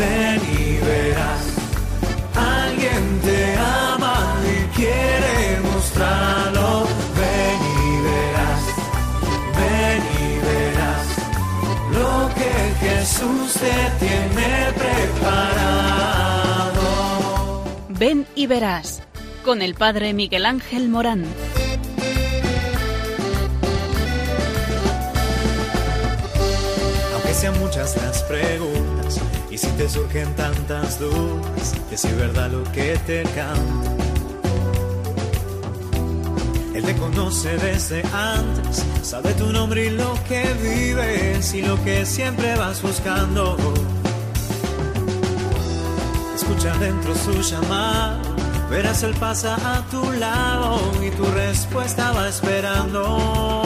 ven y verás. Alguien te ama y quiere mostrarlo. Ven y verás, ven y verás lo que Jesús te tiene preparado. Ven y verás con el Padre Miguel Ángel Morán. Aunque sean muchas las preguntas te surgen tantas dudas, que si es verdad lo que te canta. Él te conoce desde antes, sabe tu nombre y lo que vives y lo que siempre vas buscando. Escucha dentro su llamado, verás él pasa a tu lado y tu respuesta va esperando.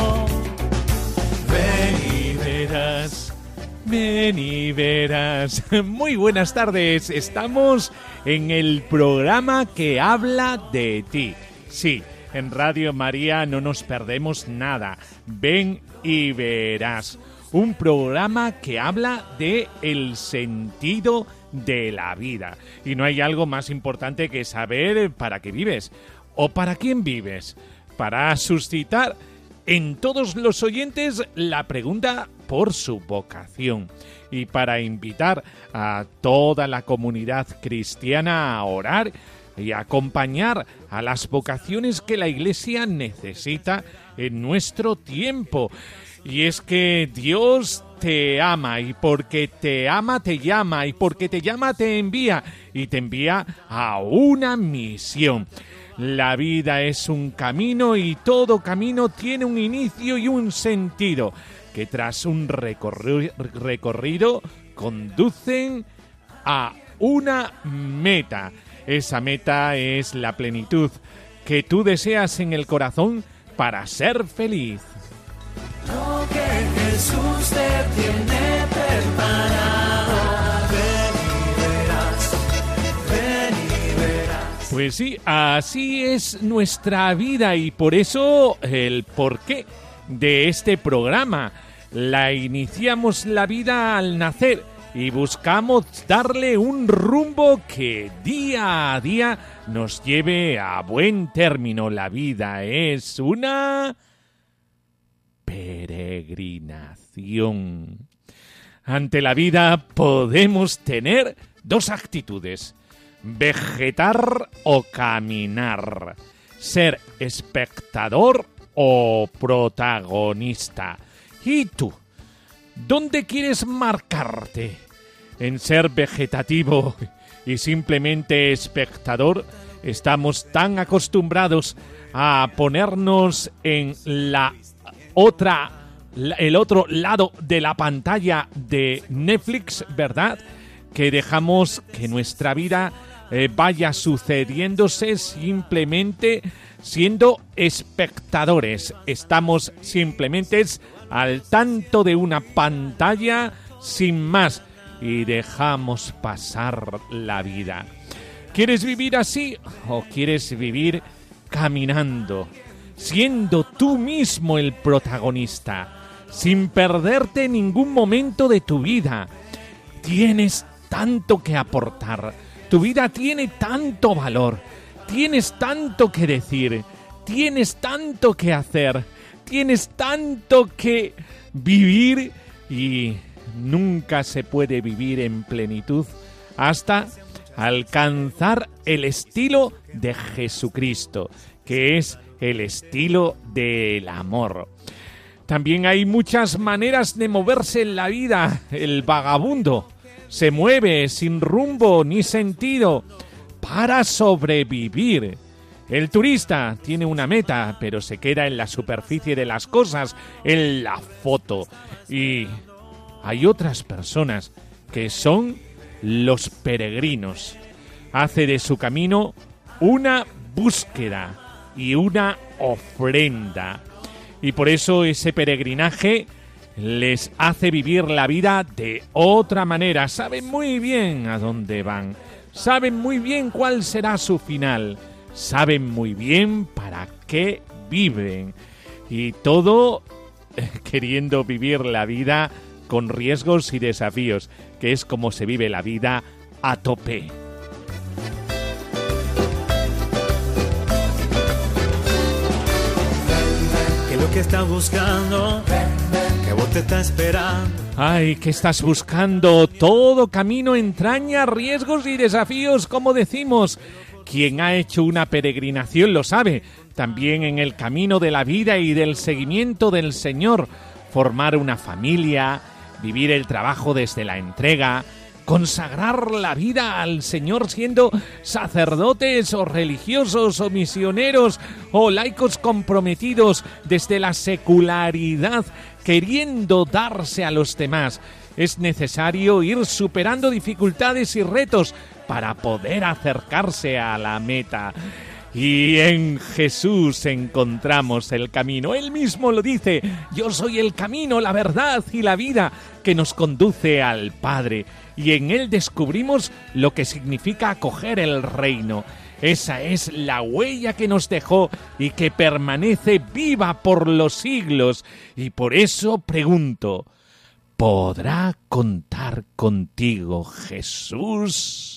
Ven y verás. Muy buenas tardes, estamos en el programa que habla de ti. Sí, en Radio María no nos perdemos nada. Ven y verás. Un programa que habla de el sentido de la vida. Y no hay algo más importante que saber para qué vives o para quién vives. Para suscitar en todos los oyentes la pregunta por su vocación y para invitar a toda la comunidad cristiana a orar y acompañar a las vocaciones que la Iglesia necesita en nuestro tiempo. Y es que Dios te ama y porque te ama te llama y porque te llama te envía y te envía a una misión. La vida es un camino y todo camino tiene un inicio y un sentido que tras un recorri- recorrido conducen a una meta. Esa meta es la plenitud que tú deseas en el corazón para ser feliz. Lo que Jesús te tiene preparado. Ven y verás, ven y verás. Pues sí, así es nuestra vida y por eso el porqué de este programa. La iniciamos la vida al nacer y buscamos darle un rumbo que día a día nos lleve a buen término. La vida es una peregrinación. Ante la vida podemos tener dos actitudes, vegetar o caminar, ser espectador o protagonista. ¿Y tú? ¿Dónde quieres marcarte? ¿En ser vegetativo y simplemente espectador? Estamos tan acostumbrados a ponernos en la otra el otro lado de la pantalla de Netflix, ¿verdad? Que dejamos que nuestra vida eh, vaya sucediéndose simplemente siendo espectadores. Estamos simplemente al tanto de una pantalla sin más y dejamos pasar la vida. ¿Quieres vivir así o quieres vivir caminando, siendo tú mismo el protagonista, sin perderte ningún momento de tu vida? Tienes tanto que aportar, tu vida tiene tanto valor, tienes tanto que decir, tienes tanto que hacer, tienes tanto que vivir y nunca se puede vivir en plenitud hasta alcanzar el estilo de Jesucristo, que es el estilo del amor. También hay muchas maneras de moverse en la vida. El vagabundo se mueve sin rumbo ni sentido para sobrevivir. El turista tiene una meta, pero se queda en la superficie de las cosas, en la foto. Y hay otras personas que son los peregrinos. Hace de su camino una búsqueda y una ofrenda. Y por eso ese peregrinaje les hace vivir la vida de otra manera. Saben muy bien a dónde van. Saben muy bien cuál será su final. Saben muy bien para qué viven. Y todo eh, queriendo vivir la vida con riesgos y desafíos, que es como se vive la vida a tope. Que lo que estás buscando, te estás esperando. Ay, ¿qué estás buscando? Todo camino entraña riesgos y desafíos, como decimos. Quien ha hecho una peregrinación lo sabe. También en el camino de la vida y del seguimiento del Señor. Formar una familia, vivir el trabajo desde la entrega, consagrar la vida al Señor siendo sacerdotes o religiosos o misioneros o laicos comprometidos desde la secularidad, queriendo darse a los demás. Es necesario ir superando dificultades y retos para poder acercarse a la meta. Y en Jesús encontramos el camino. Él mismo lo dice, yo soy el camino, la verdad y la vida que nos conduce al Padre. Y en Él descubrimos lo que significa acoger el reino. Esa es la huella que nos dejó y que permanece viva por los siglos. Y por eso pregunto, ¿podrá contar contigo Jesús?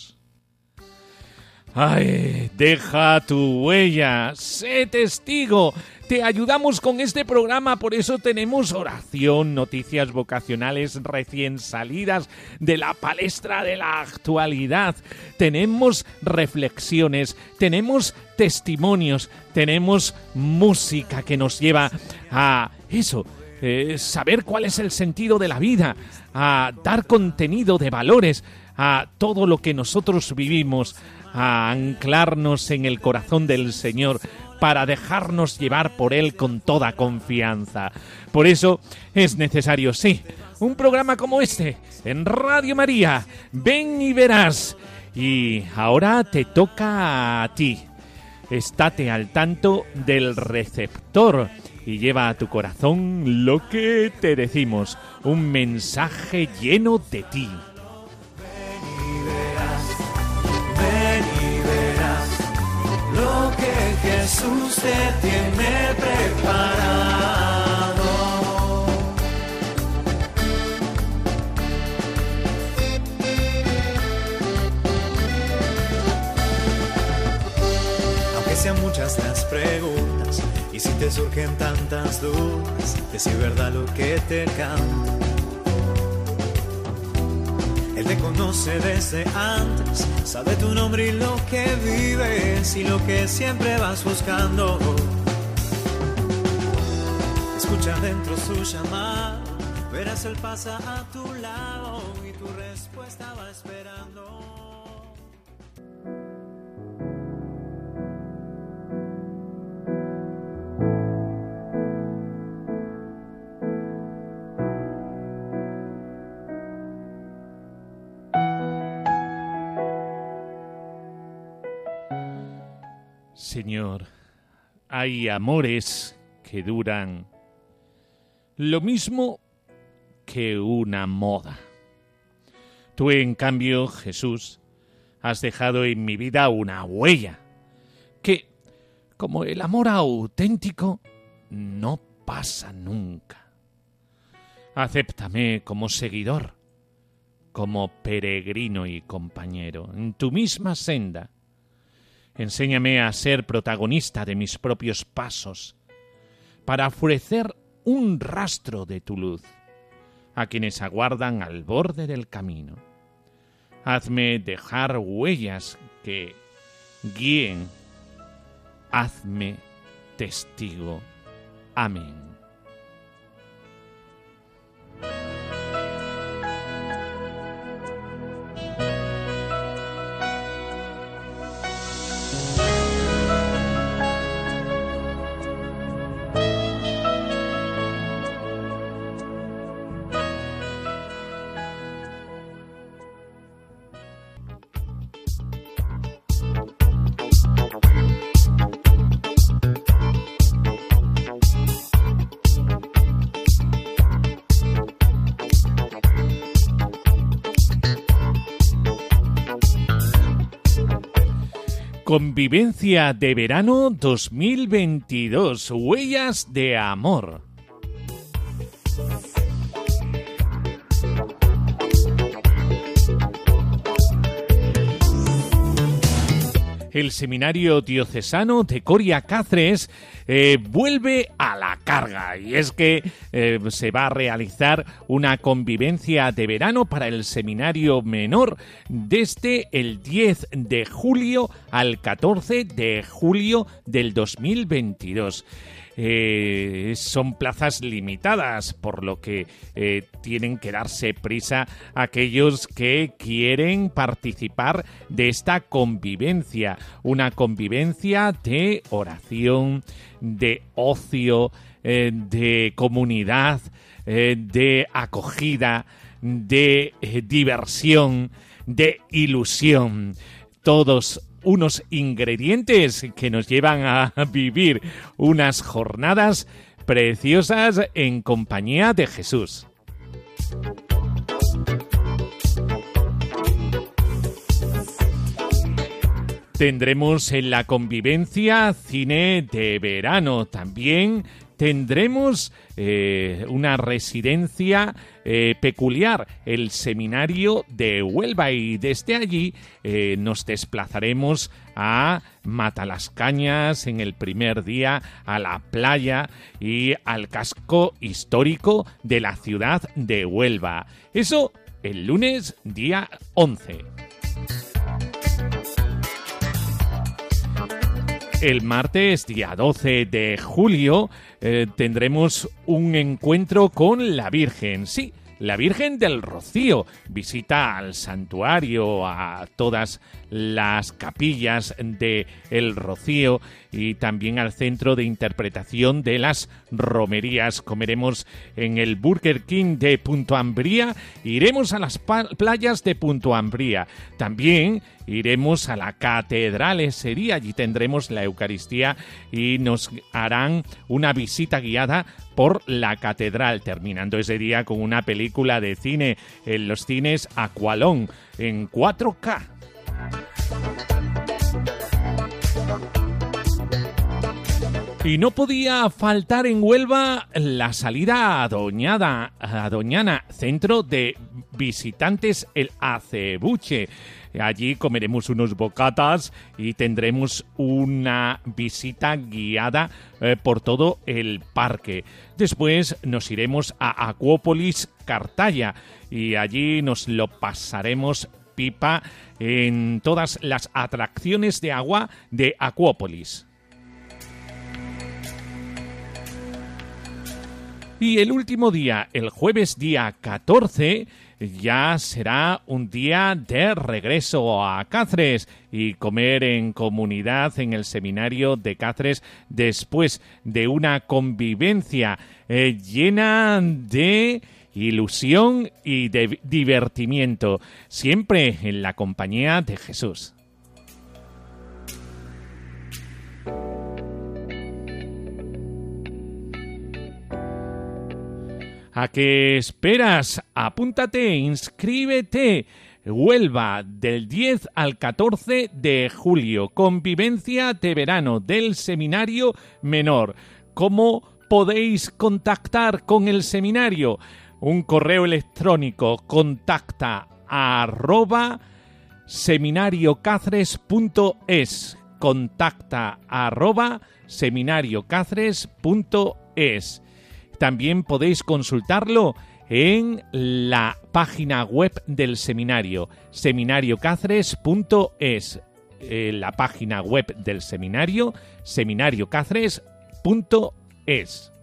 Ay, deja tu huella, sé testigo. Te ayudamos con este programa, por eso tenemos oración, noticias vocacionales recién salidas de la palestra de la actualidad. Tenemos reflexiones, tenemos testimonios, tenemos música que nos lleva a eso, eh, saber cuál es el sentido de la vida, a dar contenido de valores a todo lo que nosotros vivimos, a anclarnos en el corazón del Señor para dejarnos llevar por Él con toda confianza. Por eso es necesario, sí, un programa como este, en Radio María. Ven y verás. Y ahora te toca a ti. Estate al tanto del receptor y lleva a tu corazón lo que te decimos, un mensaje lleno de ti. Jesús te tiene preparado. Aunque sean muchas las preguntas y si te surgen tantas dudas de si es verdad lo que te canta. Él te conoce desde antes, sabe tu nombre y lo que vives y lo que siempre vas buscando. Escucha dentro su llamada, verás él pasa a tu lado y tu respuesta va esperando. Señor, hay amores que duran lo mismo que una moda. Tú, en cambio, Jesús, has dejado en mi vida una huella que, como el amor auténtico, no pasa nunca. Acéptame como seguidor, como peregrino y compañero, en tu misma senda. Enséñame a ser protagonista de mis propios pasos, para ofrecer un rastro de tu luz a quienes aguardan al borde del camino. Hazme dejar huellas que guíen. Hazme testigo. Amén. Convivencia de verano 2022. Huellas de amor. El Seminario Diocesano de Coria Cáceres eh, vuelve a la carga y es que eh, se va a realizar una convivencia de verano para el Seminario Menor desde el 10 de julio al 14 de julio del 2022. Eh, son plazas limitadas, por lo que eh, tienen que darse prisa aquellos que quieren participar de esta convivencia, una convivencia de oración, de ocio, eh, de comunidad, de acogida, de diversión, de ilusión. Todos unos ingredientes que nos llevan a vivir unas jornadas preciosas en compañía de Jesús. Tendremos en la convivencia cine de verano, también tendremos eh, una residencia eh, peculiar, el seminario de Huelva, y desde allí eh, nos desplazaremos a Matalascañas en el primer día, a la playa y al casco histórico de la ciudad de Huelva. Eso el lunes día 11. El martes, día 12 de julio, eh, tendremos un encuentro con la Virgen. Sí, la Virgen del Rocío. Visita al santuario, a todas las capillas de El Rocío y también al centro de interpretación de las romerías. Comeremos en el Burger King de Punto Ambría, iremos a las playas de Punto Ambría. También iremos a la catedral ese día, allí tendremos la Eucaristía y nos harán una visita guiada por la catedral, terminando ese día con una película de cine en los cines Aqualón en 4K. Y no podía faltar en Huelva la salida a Doñana, centro de visitantes el Acebuche. Allí comeremos unos bocatas y tendremos una visita guiada eh, por todo el parque. Después nos iremos a Acuópolis, Cartaya, y allí nos lo pasaremos pipa en todas las atracciones de agua de Acuópolis. Y el último día, el jueves día 14, ya será un día de regreso a Cáceres y comer en comunidad en el seminario de Cáceres después de una convivencia eh, llena de ilusión y de divertimiento, siempre en la compañía de Jesús. ¿A qué esperas? Apúntate, inscríbete. Huelva del 10 al 14 de julio. Convivencia de verano del Seminario Menor. ¿Cómo podéis contactar con el seminario? Un correo electrónico contacta arroba contacta arroba también podéis consultarlo en la página web del seminario, seminariocáceres.es. Eh, la página web del seminario, seminariocáceres.es.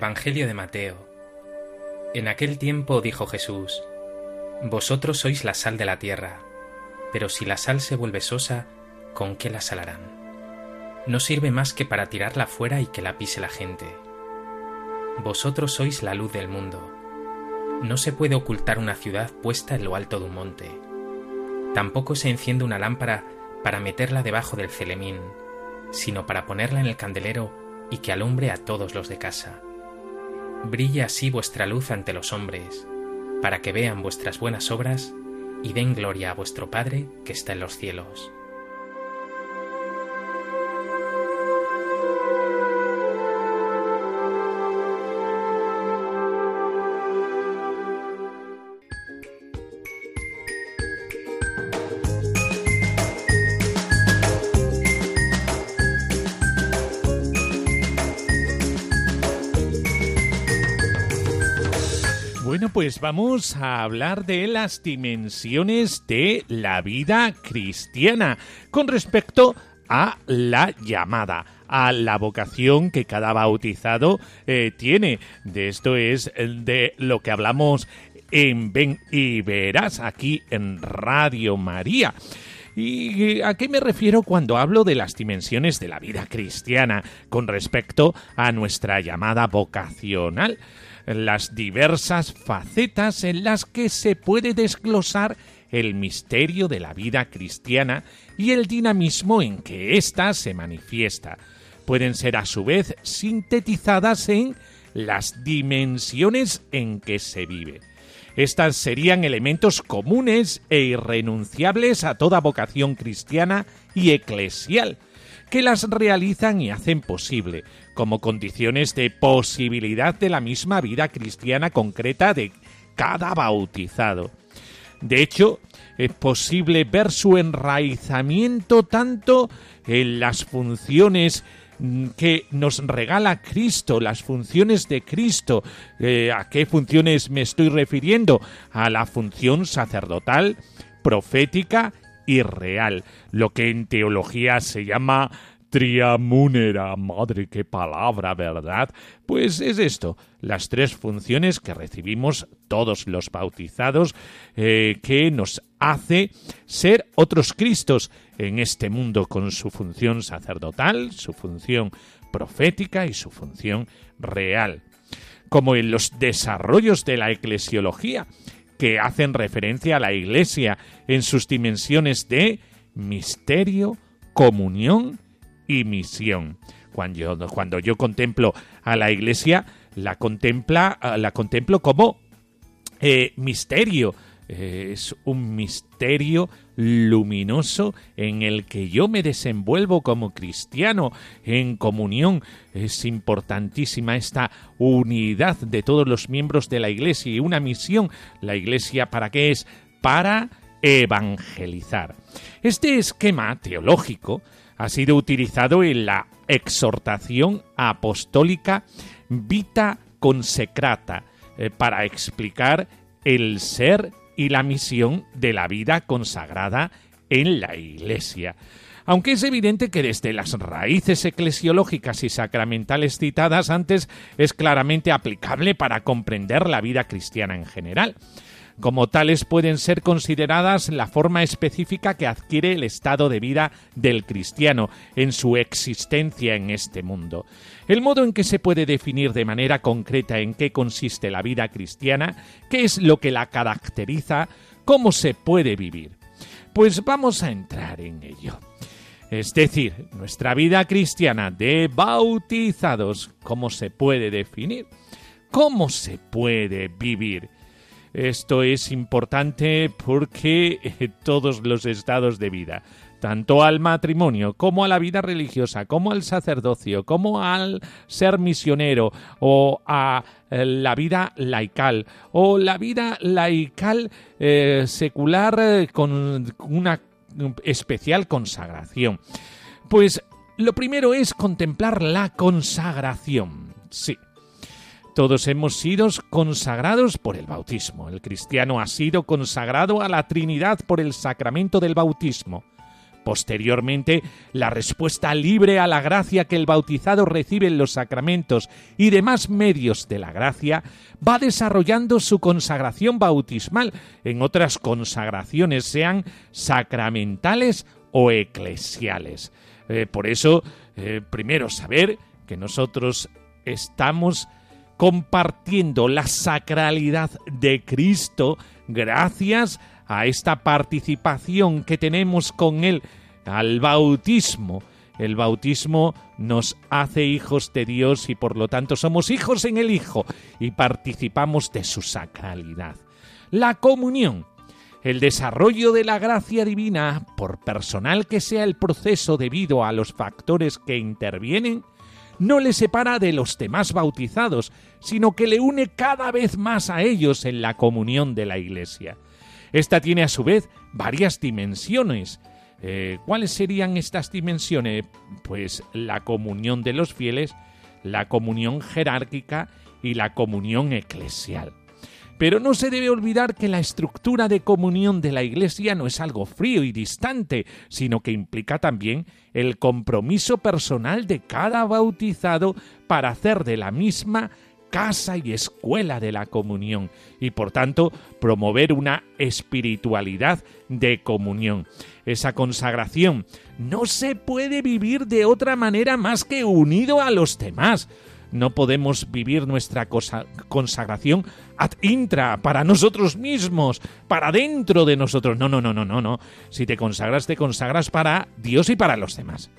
Evangelio de Mateo. En aquel tiempo dijo Jesús, Vosotros sois la sal de la tierra, pero si la sal se vuelve sosa, ¿con qué la salarán? No sirve más que para tirarla fuera y que la pise la gente. Vosotros sois la luz del mundo. No se puede ocultar una ciudad puesta en lo alto de un monte. Tampoco se enciende una lámpara para meterla debajo del celemín, sino para ponerla en el candelero y que alumbre a todos los de casa. Brilla así vuestra luz ante los hombres, para que vean vuestras buenas obras y den gloria a vuestro Padre que está en los cielos. Vamos a hablar de las dimensiones de la vida cristiana con respecto a la llamada, a la vocación que cada bautizado eh, tiene. De esto es de lo que hablamos en Ven y Verás aquí en Radio María. ¿Y a qué me refiero cuando hablo de las dimensiones de la vida cristiana con respecto a nuestra llamada vocacional? Las diversas facetas en las que se puede desglosar el misterio de la vida cristiana y el dinamismo en que ésta se manifiesta. Pueden ser a su vez sintetizadas en las dimensiones en que se vive. Estas serían elementos comunes e irrenunciables a toda vocación cristiana y eclesial, que las realizan y hacen posible, como condiciones de posibilidad de la misma vida cristiana concreta de cada bautizado. De hecho, es posible ver su enraizamiento tanto en las funciones mm, que nos regala Cristo, las funciones de Cristo. Eh, ¿A qué funciones me estoy refiriendo? A la función sacerdotal, profética y real, lo que en teología se llama triamúnera. Madre, qué palabra, ¿verdad? Pues es esto, las tres funciones que recibimos todos los bautizados, eh, que nos hace ser otros Cristos en este mundo con su función sacerdotal, su función profética y su función real. Como en los desarrollos de la eclesiología, que hacen referencia a la Iglesia en sus dimensiones de misterio, comunión y misión. Cuando yo, cuando yo contemplo a la Iglesia, la, contempla, la contemplo como eh, misterio. Eh, es un misterio luminoso en el que yo me desenvuelvo como cristiano en comunión. Es importantísima esta unidad de todos los miembros de la Iglesia y una misión. ¿La Iglesia para qué es? Para evangelizar. Este esquema teológico ha sido utilizado en la exhortación apostólica Vita Consecrata eh, para explicar el ser y la misión de la vida consagrada en la Iglesia. Aunque es evidente que desde las raíces eclesiológicas y sacramentales citadas antes es claramente aplicable para comprender la vida cristiana en general. Como tales pueden ser consideradas la forma específica que adquiere el estado de vida del cristiano en su existencia en este mundo. El modo en que se puede definir de manera concreta en qué consiste la vida cristiana, qué es lo que la caracteriza, cómo se puede vivir. Pues vamos a entrar en ello. Es decir, nuestra vida cristiana de bautizados, ¿cómo se puede definir? ¿Cómo se puede vivir? Esto es importante porque eh, todos los estados de vida, tanto al matrimonio como a la vida religiosa, como al sacerdocio, como al ser misionero o a eh, la vida laical o la vida laical eh, secular con una especial consagración. Pues lo primero es contemplar la consagración. Sí, todos hemos sido consagrados por el bautismo. El cristiano ha sido consagrado a la Trinidad por el sacramento del bautismo. Posteriormente, la respuesta libre a la gracia que el bautizado recibe en los sacramentos y demás medios de la gracia va desarrollando su consagración bautismal en otras consagraciones, sean sacramentales o eclesiales. Eh, por eso, eh, primero saber que nosotros estamos compartiendo la sacralidad de Cristo gracias a esta participación que tenemos con Él al bautismo. El bautismo nos hace hijos de Dios y por lo tanto somos hijos en el Hijo y participamos de su sacralidad. La comunión el desarrollo de la gracia divina, por personal que sea el proceso debido a los factores que intervienen, no le separa de los demás bautizados, sino que le une cada vez más a ellos en la comunión de la Iglesia. Esta tiene a su vez varias dimensiones. Eh, ¿Cuáles serían estas dimensiones? Pues la comunión de los fieles, la comunión jerárquica y la comunión eclesial. Pero no se debe olvidar que la estructura de comunión de la Iglesia no es algo frío y distante, sino que implica también el compromiso personal de cada bautizado para hacer de la misma casa y escuela de la comunión y por tanto promover una espiritualidad de comunión. Esa consagración no se puede vivir de otra manera más que unido a los demás no podemos vivir nuestra consagración ad intra, para nosotros mismos, para dentro de nosotros. No, no, no, no, no, no. Si te consagras, te consagras para Dios y para los demás.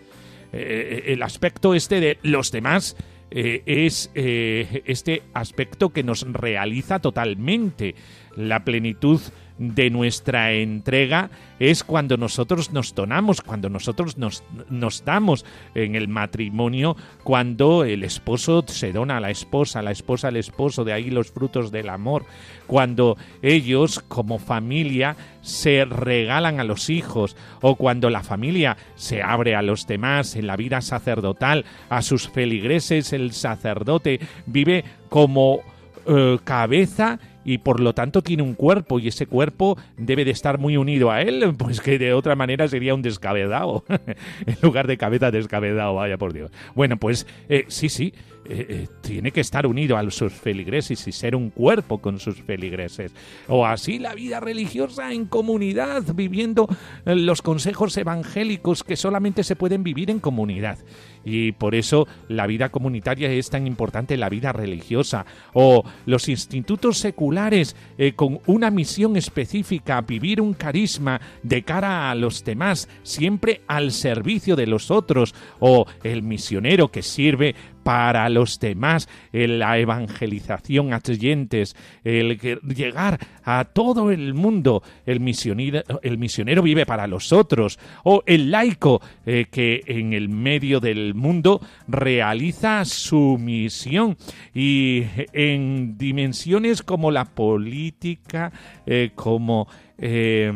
Eh, eh, el aspecto este de los demás eh, es este aspecto que nos realiza totalmente la plenitud de nuestra entrega es cuando nosotros nos donamos, cuando nosotros nos, nos, damos en el matrimonio, cuando el esposo se dona a la esposa, la esposa al esposo, de ahí los frutos del amor, cuando ellos como familia se regalan a los hijos o cuando la familia se abre a los demás en la vida sacerdotal, a sus feligreses, el sacerdote vive como eh, cabeza y por lo tanto tiene un cuerpo y ese cuerpo debe de estar muy unido a él, pues que de otra manera sería un descabezado, en lugar de cabeza descabezado, vaya por Dios. Bueno, pues eh, sí, sí, eh, eh, tiene que estar unido a sus feligreses y ser un cuerpo con sus feligreses. O así la vida religiosa en comunidad, viviendo los consejos evangélicos que solamente se pueden vivir en comunidad. Y por eso la vida comunitaria es tan importante, la vida religiosa. O los institutos seculares eh, con una misión específica, vivir un carisma de cara a los demás, siempre al servicio de los otros. O el misionero que sirve para los demás, la evangelización a clientes, el llegar a todo el mundo, el misionero, el misionero vive para los otros, o el laico eh, que en el medio del mundo realiza su misión. Y en dimensiones como la política, eh, como eh,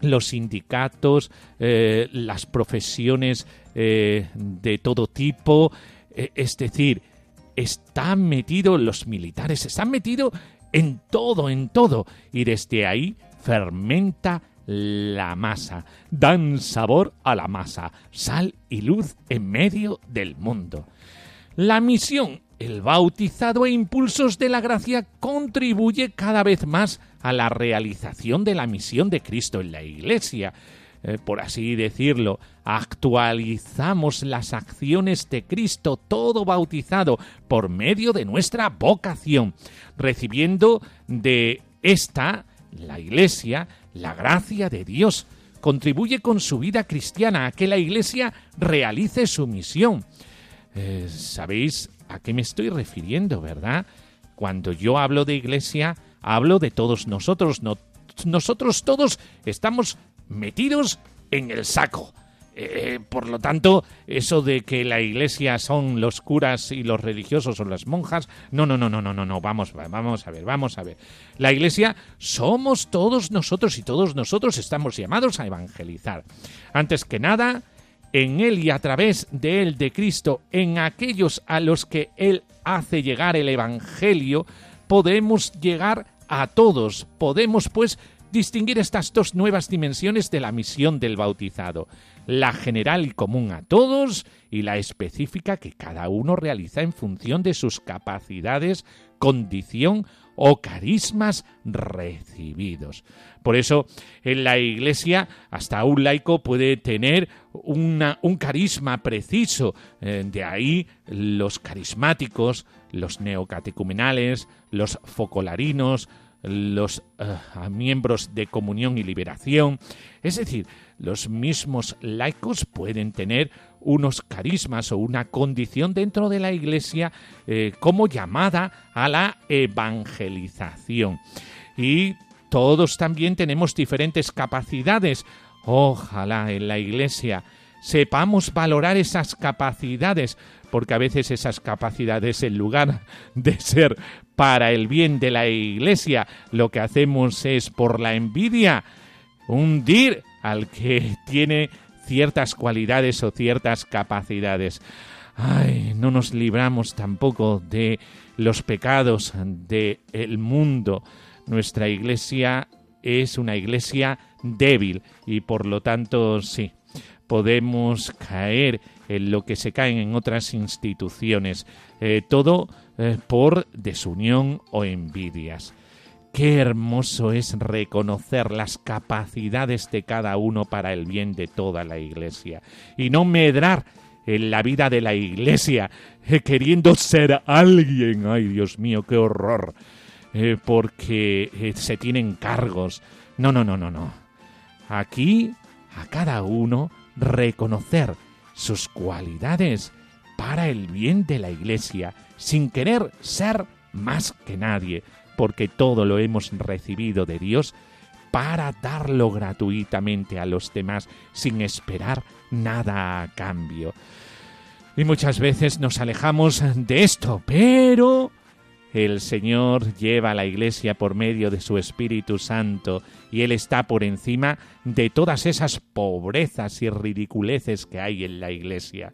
los sindicatos, las profesiones de todo tipo, es decir, están metidos los militares, están metidos en todo, en todo, y desde ahí fermenta la masa, dan sabor a la masa, sal y luz en medio del mundo. La misión, el bautizado e impulsos de la gracia contribuye cada vez más a la realización de la misión de Cristo en la Iglesia. Eh, por así decirlo, actualizamos las acciones de Cristo todo bautizado por medio de nuestra vocación, recibiendo de esta, la Iglesia, la gracia de Dios. Contribuye con su vida cristiana a que la Iglesia realice su misión. Eh, ¿Sabéis a qué me estoy refiriendo, verdad? Cuando yo hablo de Iglesia, hablo de todos nosotros. nosotros todos estamos metidos en el saco. Eh, por lo tanto, eso de que la iglesia son los curas y los religiosos o las monjas, no, no, no, no, no, no, no, vamos, vamos a ver, vamos a ver. La iglesia somos todos nosotros y todos nosotros estamos llamados a evangelizar. Antes que nada, en Él y a través de Él, de Cristo, en aquellos a los que Él hace llegar el Evangelio, podemos llegar a todos. Podemos, pues, distinguir estas dos nuevas dimensiones de la misión del bautizado, la general y común a todos y la específica que cada uno realiza en función de sus capacidades, condición o carismas recibidos. Por eso, en la Iglesia, hasta un laico puede tener un carisma preciso. Eh, de ahí los carismáticos, los neocatecumenales, los focolarinos, los eh, miembros de comunión y liberación. Es decir, los mismos laicos pueden tener unos carismas o una condición dentro de la Iglesia eh, como llamada a la evangelización. Y todos también tenemos diferentes capacidades. Ojalá en la Iglesia sepamos valorar esas capacidades, porque a veces esas capacidades, en lugar de ser para el bien de la Iglesia, lo que hacemos es por la envidia hundir al que tiene ciertas cualidades o ciertas capacidades. Ay, no nos libramos tampoco de los pecados del el mundo. Nuestra iglesia es una iglesia débil y por lo tanto sí, podemos caer en lo que se caen en otras instituciones, eh, todo eh, por desunión o envidias. Qué hermoso es reconocer las capacidades de cada uno para el bien de toda la Iglesia y no medrar en la vida de la Iglesia eh, queriendo ser alguien. Ay, Dios mío, qué horror. Eh, porque se tienen cargos. No, no, no, no, no. Aquí a cada uno reconocer sus cualidades para el bien de la Iglesia sin querer ser más que nadie porque todo lo hemos recibido de Dios para darlo gratuitamente a los demás sin esperar nada a cambio. Y muchas veces nos alejamos de esto, pero el Señor lleva a la Iglesia por medio de su Espíritu Santo y Él está por encima de todas esas pobrezas y ridiculeces que hay en la Iglesia.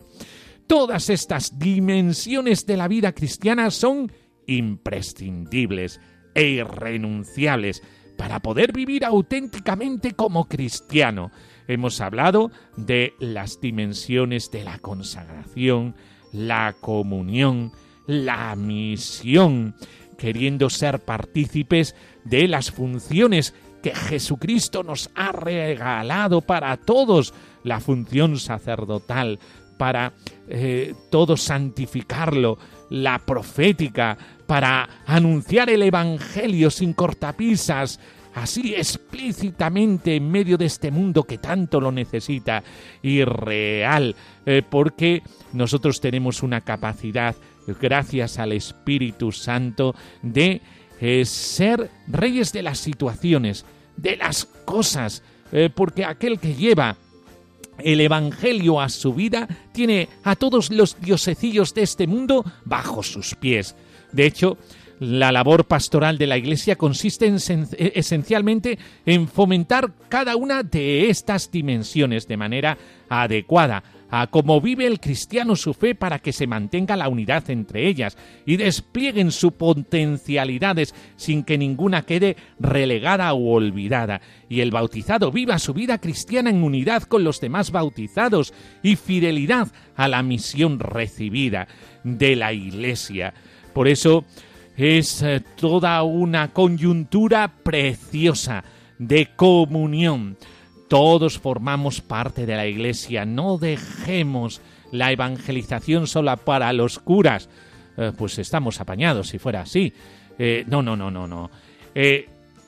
Todas estas dimensiones de la vida cristiana son imprescindibles e irrenunciables para poder vivir auténticamente como cristiano. Hemos hablado de las dimensiones de la consagración, la comunión, la misión, queriendo ser partícipes de las funciones que Jesucristo nos ha regalado para todos, la función sacerdotal, para eh, todos santificarlo, la profética, para anunciar el Evangelio sin cortapisas, así explícitamente en medio de este mundo que tanto lo necesita y real, eh, porque nosotros tenemos una capacidad, gracias al Espíritu Santo, de eh, ser reyes de las situaciones, de las cosas, porque aquel que lleva el Evangelio a su vida tiene a todos los diosecillos de este mundo bajo sus pies. De hecho, la labor pastoral de la Iglesia consiste e, esencialmente en fomentar cada una de estas dimensiones de manera adecuada a cómo vive el cristiano su fe para que se mantenga la unidad entre ellas y desplieguen sus potencialidades sin que ninguna quede relegada o olvidada, y el bautizado viva su vida cristiana en unidad con los demás bautizados y fidelidad a la misión recibida de la Iglesia. Por eso es eh, toda una coyuntura preciosa de comunión. Todos formamos parte de la Iglesia. No dejemos la evangelización sola para los curas. Eh, pues estamos apañados si fuera así. Eh, no, no, no, no, no.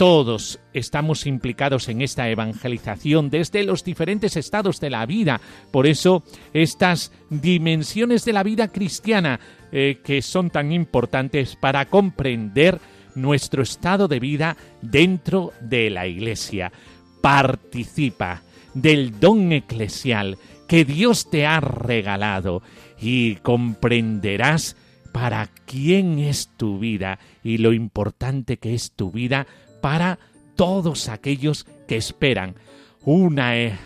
Todos estamos implicados en esta evangelización desde los diferentes estados de la vida. Por eso estas dimensiones de la vida cristiana eh, que son tan importantes para comprender nuestro estado de vida dentro de la Iglesia. Participa del don eclesial que Dios te ha regalado y comprenderás para quién es tu vida y lo importante que es tu vida para todos aquellos que esperan una, eh,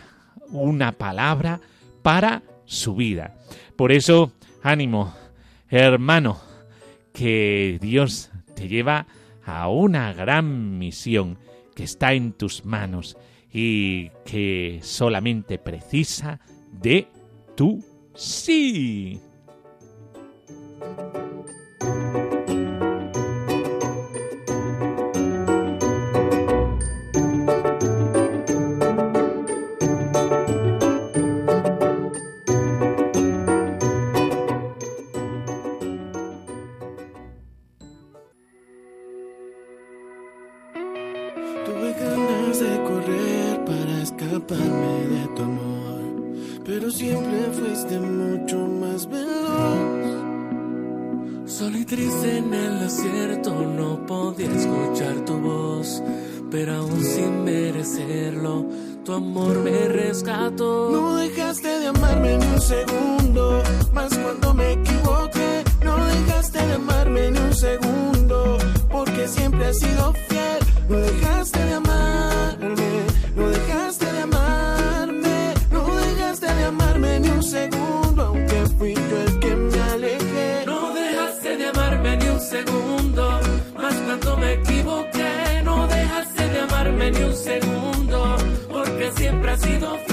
una palabra para su vida. Por eso, ánimo, hermano, que Dios te lleva a una gran misión que está en tus manos y que solamente precisa de tu sí. escaparme de tu amor, pero siempre fuiste mucho más veloz. Solo y triste en el desierto no podía escuchar tu voz, pero aún sin merecerlo, tu amor me rescató. No dejaste de amarme ni un segundo, más cuando me equivoqué. No dejaste de amarme ni un segundo, porque siempre has sido fiel. No dejaste de amarme. Segundo, más cuando me equivoqué. No dejaste de amarme ni un segundo, porque siempre has sido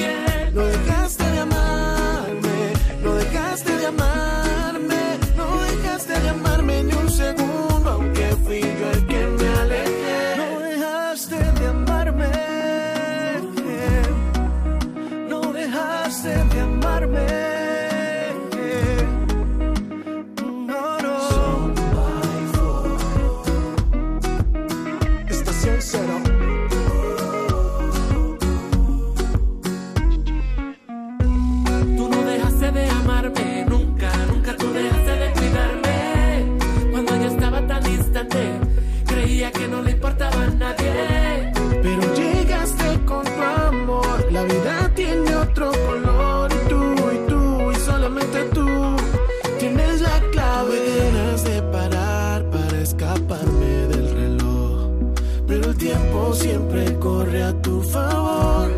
Pero el tiempo siempre corre a tu favor.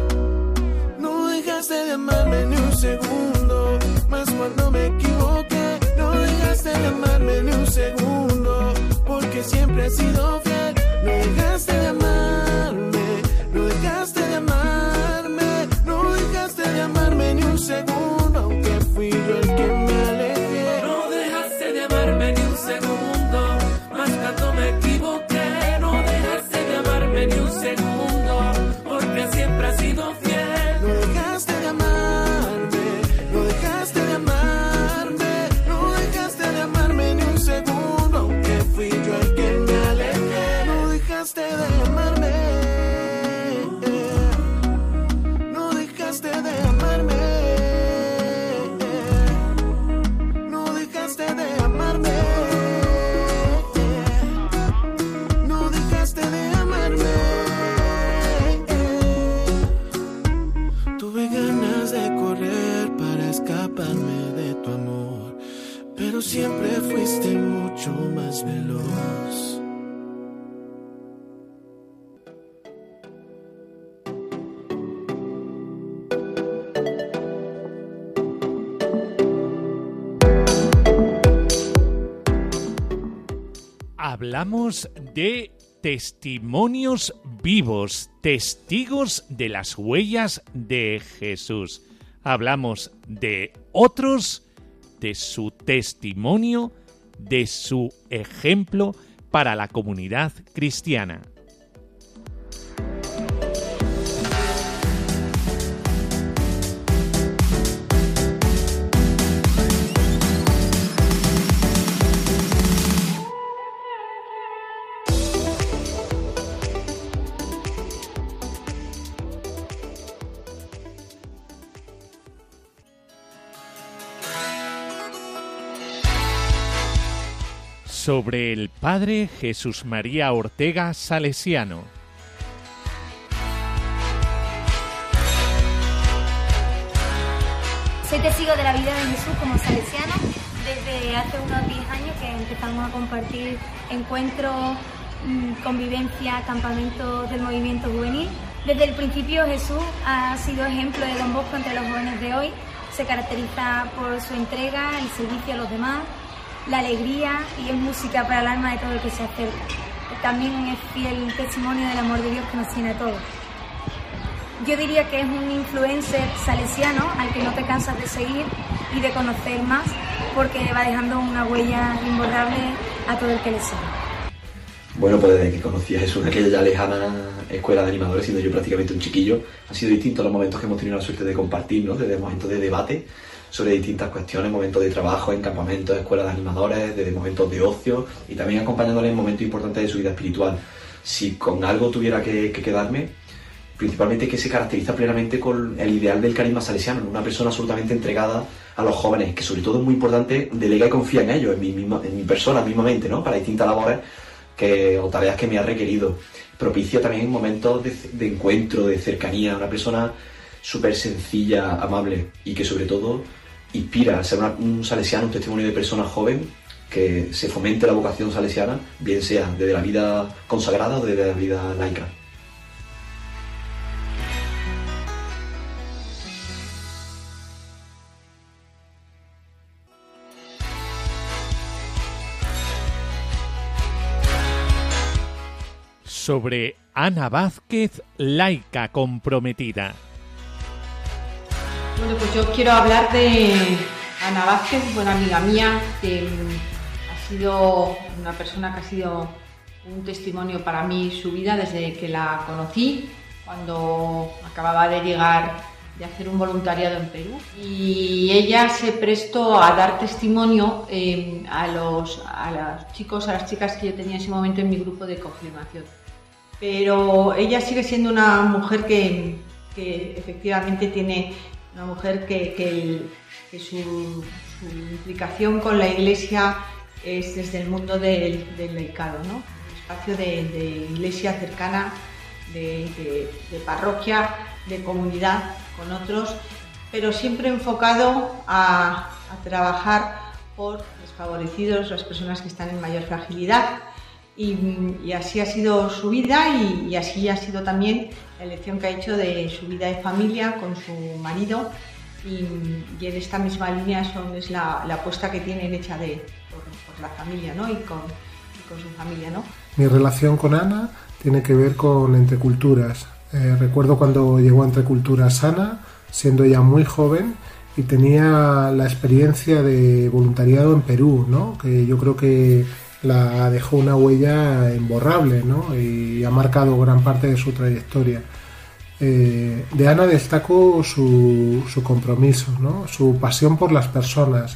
No dejaste de amarme ni un segundo. Más cuando me equivoqué. No dejaste de amarme ni un segundo. Porque siempre he sido fiel. No dejaste de amarme. No dejaste de amarme. No dejaste de amarme ni un segundo. Hablamos de testimonios vivos, testigos de las huellas de Jesús. Hablamos de otros, de su testimonio, de su ejemplo para la comunidad cristiana. Sobre el padre Jesús María Ortega Salesiano. Soy testigo de la vida de Jesús como salesiano desde hace unos 10 años que empezamos a compartir encuentros, mm, convivencia, campamentos del movimiento juvenil. Desde el principio Jesús ha sido ejemplo de Don Bosco entre los jóvenes de hoy. Se caracteriza por su entrega, el servicio a los demás, la alegría y es música para el alma de todo el que se acerca. También es fiel testimonio del amor de Dios que nos tiene a todos. Yo diría que es un influencer salesiano al que no te cansas de seguir y de conocer más porque va dejando una huella imborrable a todo el que le sigue. Bueno, pues desde que conocí a Jesús en aquella ya lejana escuela de animadores, siendo yo prácticamente un chiquillo, han sido distintos los momentos que hemos tenido la suerte de compartir, ¿no? Desde momentos de debate sobre distintas cuestiones, momentos de trabajo en campamentos, escuelas de animadores, desde momentos de ocio y también acompañándole en momentos importantes de su vida espiritual. Si con algo tuviera que, que quedarme, principalmente que se caracteriza plenamente con el ideal del carisma salesiano, una persona absolutamente entregada a los jóvenes, que sobre todo es muy importante, delega y confía en ellos, en mi, misma, en mi persona mismamente, ¿no? Para distintas labores que, o tareas que me ha requerido. Propicia también momentos de, de encuentro, de cercanía, una persona súper sencilla, amable y que sobre todo inspira a ser un salesiano, un testimonio de persona joven que se fomente la vocación salesiana, bien sea desde la vida consagrada o desde la vida laica. Sobre Ana Vázquez, laica comprometida. Bueno, pues yo quiero hablar de Ana Vázquez, buena amiga mía, que mm, ha sido una persona que ha sido un testimonio para mí su vida desde que la conocí, cuando acababa de llegar de hacer un voluntariado en Perú. Y ella se prestó a dar testimonio eh, a, los, a los chicos, a las chicas que yo tenía en ese momento en mi grupo de confirmación. Pero ella sigue siendo una mujer que, que efectivamente tiene una mujer que, que su, implicación con la iglesia es desde el mundo del, del laicado, ¿no? Un espacio de, iglesia cercana, de parroquia, de comunidad con otros, pero siempre enfocado a, a trabajar por desfavorecidos, las personas que están en mayor fragilidad. Y, así ha sido su vida y, así ha sido también la elección que ha hecho de su vida de familia con su marido y, en esta misma línea son, es la, la apuesta que tienen hecha de, por, la familia ¿no? y, con, con su familia. ¿no? Mi relación con Ana tiene que ver con Entre Culturas. Eh, recuerdo cuando llegó a Entre Culturas Ana, siendo ya muy joven, y tenía la experiencia de voluntariado en Perú, ¿no? que yo creo que la dejó una huella imborrable ¿no? y ha marcado gran parte de su trayectoria. Eh, de Ana destaco su, su compromiso, ¿no? su pasión por las personas.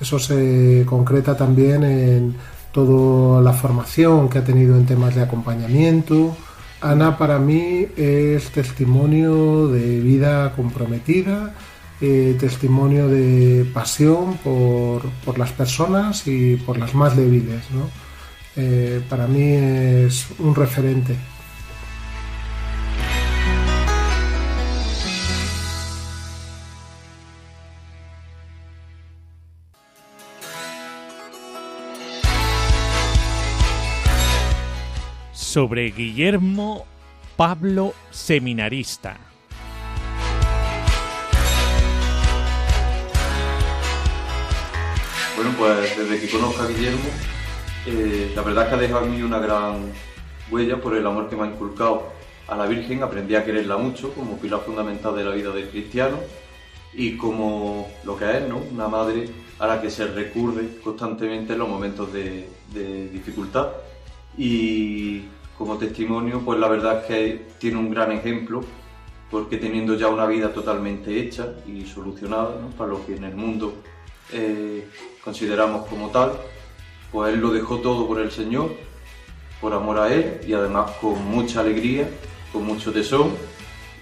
Eso se concreta también en toda la formación que ha tenido en temas de acompañamiento. Ana para mí es testimonio de vida comprometida, eh, testimonio de pasión por, por las personas y por las más débiles. ¿no? Eh, para mí es un referente. Sobre Guillermo Pablo Seminarista. Bueno, pues desde que conozco a Guillermo, eh, la verdad es que ha dejado en mí una gran huella por el amor que me ha inculcado a la Virgen. Aprendí a quererla mucho como pilar fundamental de la vida del cristiano y como lo que es, ¿no? Una madre a la que se recurre constantemente en los momentos de, de dificultad. Y como testimonio, pues la verdad es que tiene un gran ejemplo porque teniendo ya una vida totalmente hecha y solucionada ¿no? para lo que en el mundo eh, consideramos como tal, pues él lo dejó todo por el Señor, por amor a Él y además con mucha alegría, con mucho tesón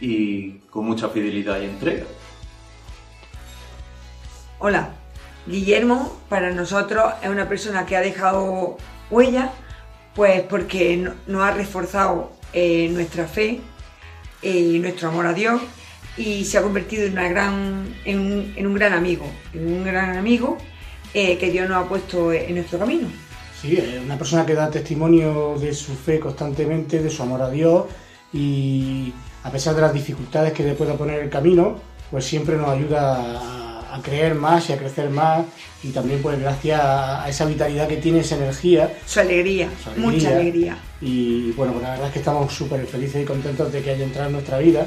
y con mucha fidelidad y entrega. Hola, Guillermo para nosotros es una persona que ha dejado huella, pues porque no- nos ha reforzado eh, nuestra fe y nuestro amor a Dios y se ha convertido en, una gran, en, un, en un gran amigo, en un gran amigo eh, que Dios nos ha puesto en nuestro camino. Sí, es una persona que da testimonio de su fe constantemente, de su amor a Dios y a pesar de las dificultades que le pueda poner el camino, pues siempre nos ayuda a, a creer más y a crecer más y también pues gracias a esa vitalidad que tiene, esa energía. Su alegría, su mucha alegría. Y bueno, pues la verdad es que estamos súper felices y contentos de que haya entrado en nuestra vida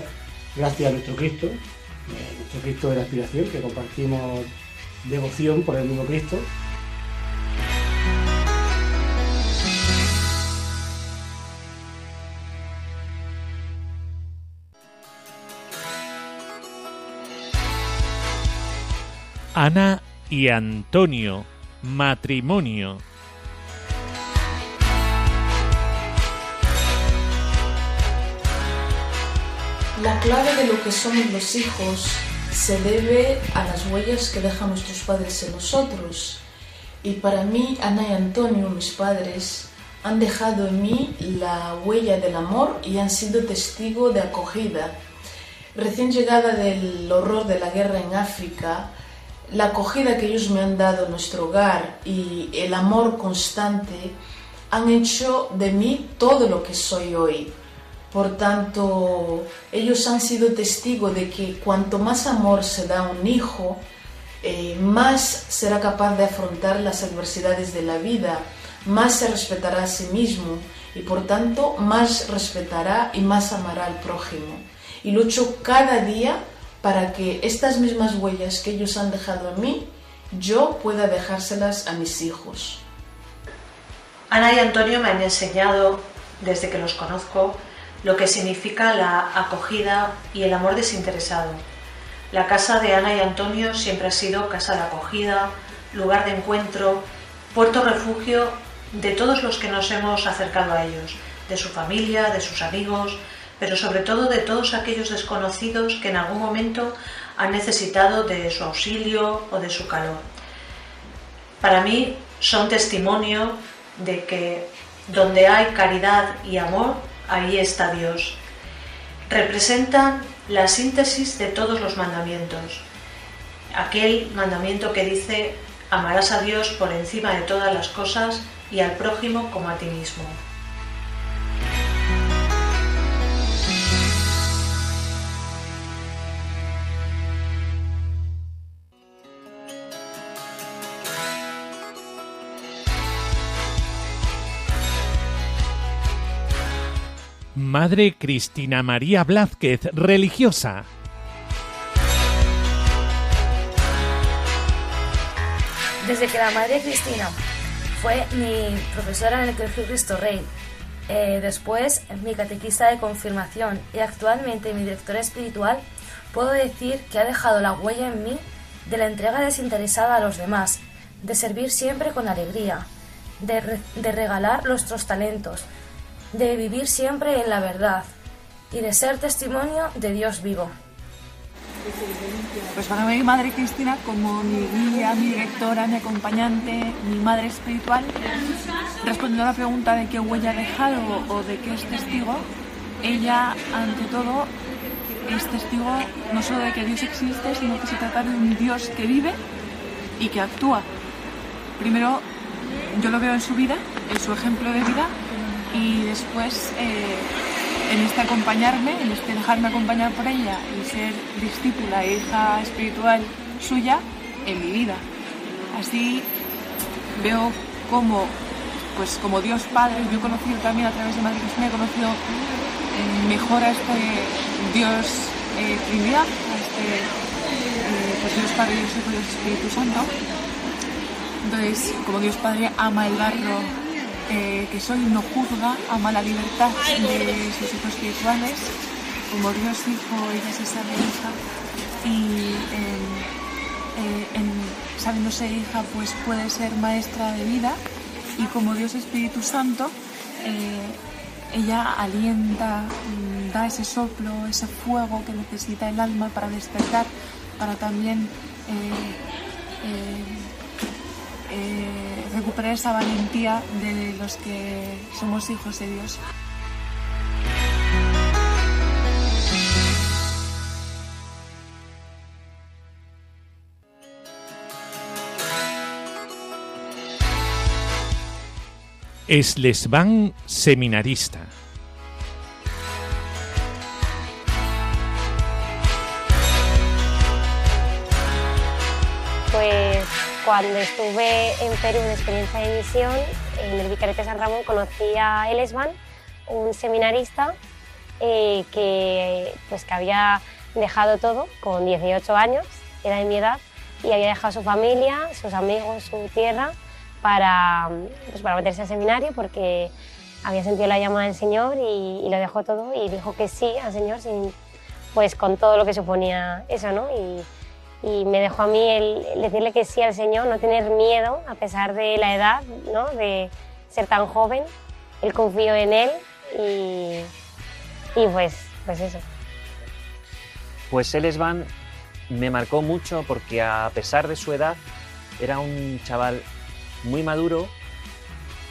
gracias a nuestro Cristo, eh, nuestro Cristo de la aspiración, que compartimos devoción por el mismo Cristo. Ana y Antonio, matrimonio. La clave de lo que somos los hijos se debe a las huellas que dejan nuestros padres en nosotros. Y para mí, Ana y Antonio, mis padres, han dejado en mí la huella del amor y han sido testigo de acogida. Recién llegada del horror de la guerra en África, la acogida que ellos me han dado en nuestro hogar y el amor constante han hecho de mí todo lo que soy hoy. Por tanto, ellos han sido testigos de que cuanto más amor se da a un hijo, eh, más será capaz de afrontar las adversidades de la vida, más se respetará a sí mismo y por tanto más respetará y más amará al prójimo. Y lucho cada día para que estas mismas huellas que ellos han dejado en mí, yo pueda dejárselas a mis hijos. Ana y Antonio me han enseñado, desde que los conozco, lo que significa la acogida y el amor desinteresado. La casa de Ana y Antonio siempre ha sido casa de acogida, lugar de encuentro, puerto refugio de todos los que nos hemos acercado a ellos, de su familia, de sus amigos, pero sobre todo de todos aquellos desconocidos que en algún momento han necesitado de su auxilio o de su calor. Para mí son testimonio de que donde hay caridad y amor, ahí está Dios. Representan la síntesis de todos los mandamientos. Aquel mandamiento que dice, amarás a Dios por encima de todas las cosas y al prójimo como a ti mismo. Madre Cristina María Blázquez, religiosa. Desde que la Madre Cristina fue mi profesora en el Colegio Cristo Rey, eh, después mi catequista de confirmación y actualmente mi directora espiritual, puedo decir que ha dejado la huella en mí de la entrega desinteresada a los demás, de servir siempre con alegría, de, re- de regalar nuestros talentos, de vivir siempre en la verdad y de ser testimonio de Dios vivo. Pues para mí, Madre Cristina, como mi guía, mi directora, mi acompañante, mi madre espiritual, respondiendo a la pregunta de qué huella ha dejado o de qué es testigo, ella, ante todo, es testigo no solo de que Dios existe, sino que se trata de un Dios que vive y que actúa. Primero, yo lo veo en su vida, en su ejemplo de vida, y después eh, en este acompañarme, en este dejarme acompañar por ella y ser discípula e hija espiritual suya en mi vida. Así veo como, pues como Dios Padre, yo he conocido también a través de Madre Cristina, he conocido eh, mejor a este Dios eh, Trinidad, a este eh, pues Dios Padre, Dios Hijo y Dios Espíritu Santo. Entonces, como Dios Padre ama el barro eh, que soy, no juzga, ama la libertad de sus hijos espirituales, como Dios Hijo, ella se sabe hija, y eh, eh, en, sabiéndose hija, pues puede ser maestra de vida, y como Dios Espíritu Santo, eh, ella alienta, mm, da ese soplo, ese fuego que necesita el alma para despertar, para también recuperar esa valentía de los que somos hijos de Dios. Es lesbán seminarista. Cuando estuve en Perú en experiencia de misión, en el Vicariato de San Ramón, conocí a Elesban, un seminarista eh, que, pues, que había dejado todo con 18 años, era de mi edad, y había dejado su familia, sus amigos, su tierra, para, pues, para meterse al seminario porque había sentido la llamada del Señor y, y lo dejó todo y dijo que sí al Señor sin, pues con todo lo que suponía eso, ¿no? Y me dejó a mí el, decirle que sí al Señor, no tener miedo a pesar de la edad, ¿no? De ser tan joven. Él confió en Él y, y pues, pues eso. Pues Elesvan me marcó mucho porque a pesar de su edad era un chaval muy maduro,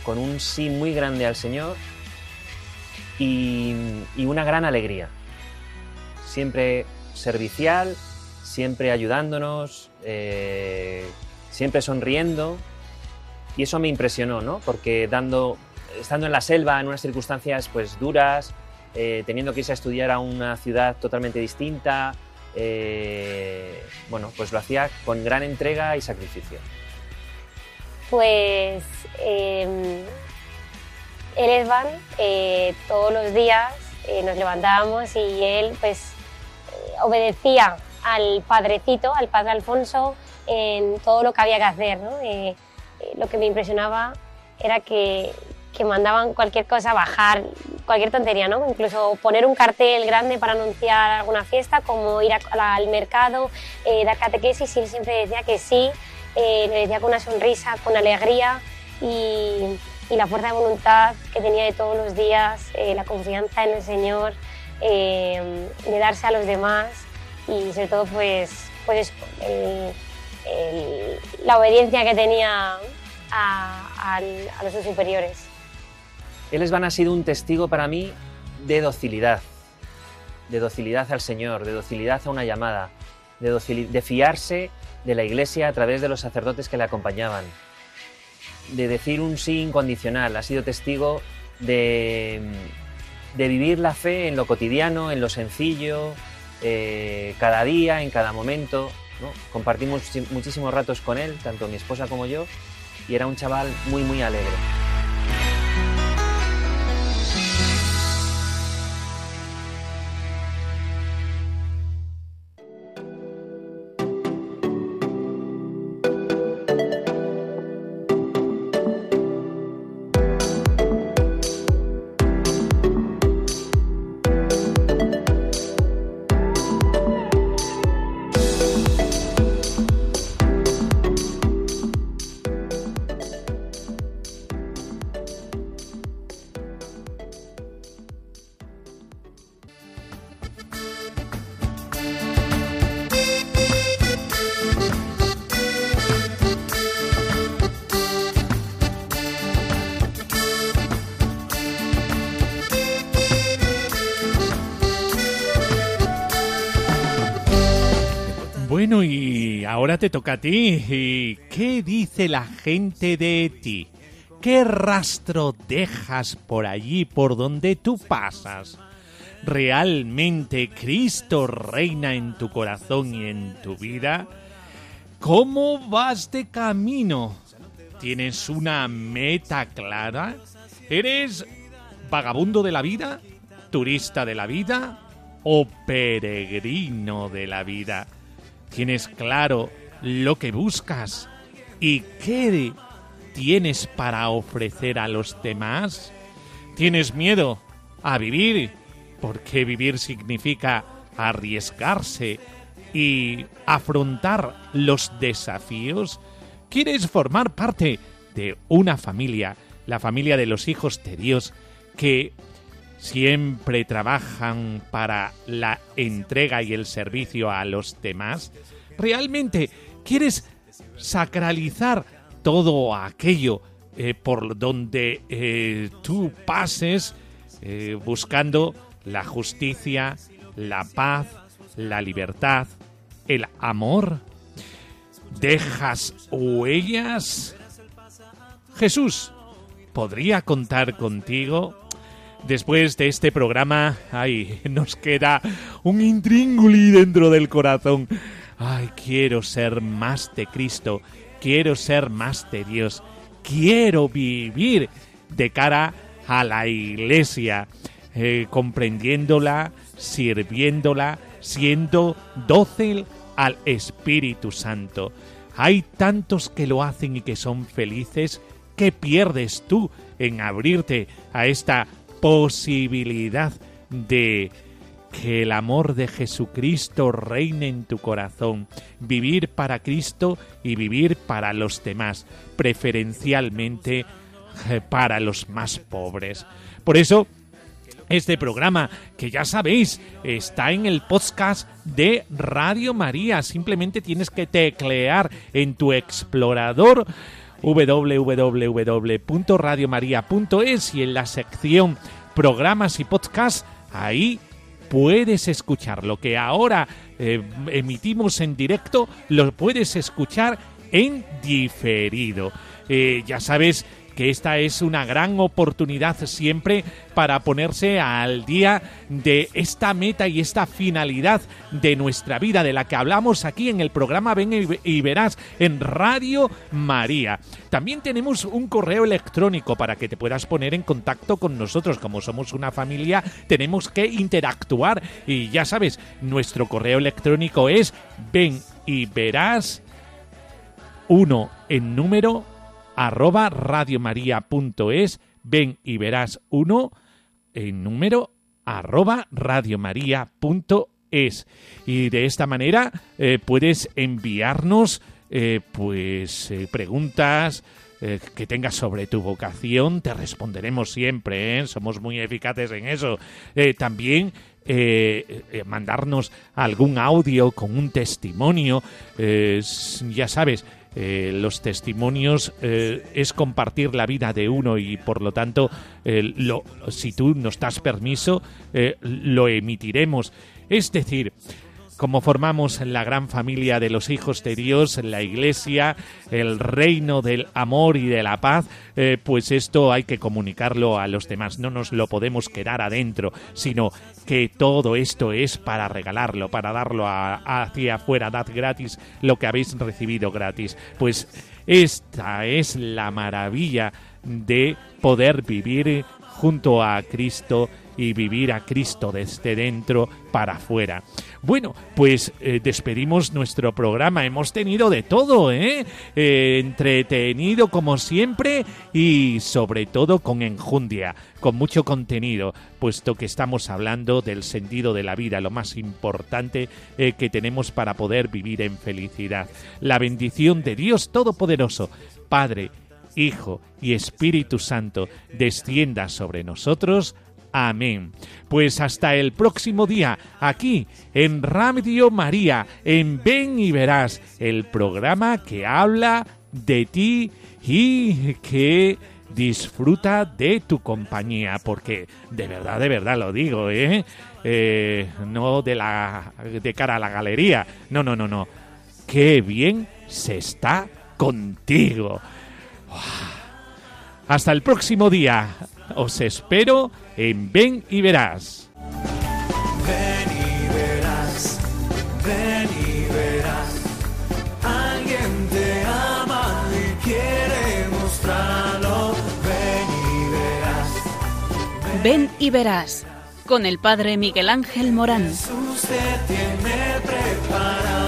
con un sí muy grande al Señor y, y una gran alegría. Siempre servicial, siempre ayudándonos, eh, siempre sonriendo. Y eso me impresionó, ¿no? Porque dando, estando en la selva, en unas circunstancias pues duras, eh, teniendo que irse a estudiar a una ciudad totalmente distinta, eh, bueno, pues lo hacía con gran entrega y sacrificio. Pues él es Van, eh, todos los días nos levantábamos y él pues obedecía al padrecito, al padre Alfonso, en todo lo que había que hacer. Eh, eh, lo que me impresionaba era que, mandaban cualquier cosa, bajar cualquier tontería, ¿no? incluso poner un cartel grande para anunciar alguna fiesta, como ir al mercado, eh, dar catequesis, y él siempre decía que sí, eh, lo decía con una sonrisa, con alegría y, la fuerza de voluntad que tenía de todos los días, eh, la confianza en el Señor, eh, de darse a los demás y sobre todo pues, pues la obediencia que tenía a, al- a los superiores. Elesvan ha sido un testigo para mí de docilidad, de docilidad al Señor, de docilidad a una llamada, de, docili- de fiarse de la Iglesia a través de los sacerdotes que le acompañaban, de decir un sí incondicional. Ha sido testigo de, de vivir la fe en lo cotidiano, en lo sencillo, eh, cada día, en cada momento. Compartimos muchísimos ratos con él, tanto mi esposa como yo, y era un chaval muy, muy alegre. Te toca a ti. ¿Y qué dice la gente de ti? ¿Qué rastro dejas por allí por donde tú pasas? ¿Realmente Cristo reina en tu corazón y en tu vida? ¿Cómo vas de camino? ¿Tienes una meta clara? ¿Eres vagabundo de la vida? ¿Turista de la vida? ¿O peregrino de la vida? ¿Tienes claro lo que buscas? ¿Y qué tienes para ofrecer a los demás? ¿Tienes miedo a vivir? Porque vivir significa arriesgarse y afrontar los desafíos. ¿Quieres formar parte de una familia, la familia de los hijos de Dios, que siempre trabajan para la entrega y el servicio a los demás? ¿Realmente quieres sacralizar todo aquello eh, por donde eh, tú pases eh, buscando la justicia, la paz, la libertad, el amor? ¿Dejas huellas? Jesús, ¿podría contar contigo? Después de este programa, ay, nos queda un intrínguli dentro del corazón. Ay, quiero ser más de Cristo, quiero ser más de Dios, quiero vivir de cara a la iglesia, eh, comprendiéndola, sirviéndola, siendo dócil al Espíritu Santo. Hay tantos que lo hacen y que son felices. ¿Qué pierdes tú en abrirte a esta posibilidad de que el amor de Jesucristo reine en tu corazón, vivir para Cristo y vivir para los demás, preferencialmente eh, para los más pobres. Por eso, Este programa, que ya sabéis, está en el podcast de Radio María. Simplemente tienes que teclear en tu explorador www.radiomaria.es y en la sección programas y podcasts, ahí puedes escuchar lo que ahora eh, emitimos en directo, lo puedes escuchar en diferido. Eh, ya sabes que esta es una gran oportunidad siempre para ponerse al día de esta meta y esta finalidad de nuestra vida, de la que hablamos aquí en el programa Ven y Verás en Radio María. También tenemos un correo electrónico para que te puedas poner en contacto con nosotros. Como somos una familia, tenemos que interactuar y ya sabes, nuestro correo electrónico es ven y verás uno en número arroba radiomaria.es, ven y verás uno en número arroba radiomaria.es. Y de esta manera eh, puedes enviarnos eh, pues eh, preguntas, que tengas sobre tu vocación, te responderemos siempre, somos muy eficaces en eso. también mandarnos algún audio con un testimonio, ya sabes, eh, los testimonios eh, es compartir la vida de uno y por lo tanto eh, lo, si tú nos das permiso lo emitiremos. Es decir como formamos la gran familia de los hijos de Dios, la iglesia, el reino del amor y de la paz, eh, pues esto hay que comunicarlo a los demás, no nos lo podemos quedar adentro, sino que todo esto es para regalarlo, para darlo hacia afuera, dad gratis lo que habéis recibido gratis. Pues esta es la maravilla de poder vivir junto a Cristo y vivir a Cristo desde dentro para afuera. Bueno, pues eh, despedimos nuestro programa. Hemos tenido de todo, ¿eh? ¿eh? Entretenido como siempre y sobre todo con enjundia, con mucho contenido, puesto que estamos hablando del sentido de la vida, lo más importante eh, que tenemos para poder vivir en felicidad. La bendición de Dios Todopoderoso, Padre, Hijo y Espíritu Santo, descienda sobre nosotros Amén. Pues hasta el próximo día, aquí en Radio María, en Ven y Verás, el programa que habla de ti y que disfruta de tu compañía, porque de verdad, de verdad lo digo, ¿eh? eh no de, la, de cara a la galería, no, no, no, no. Qué bien se está contigo. Hasta el próximo día. Os espero en Ven y Verás. Ven y verás, ven y verás. Alguien te ama y quiere mostrarlo. Ven y verás. Ven, y verás. Con el padre Miguel Ángel Morán. Jesús te tiene preparado.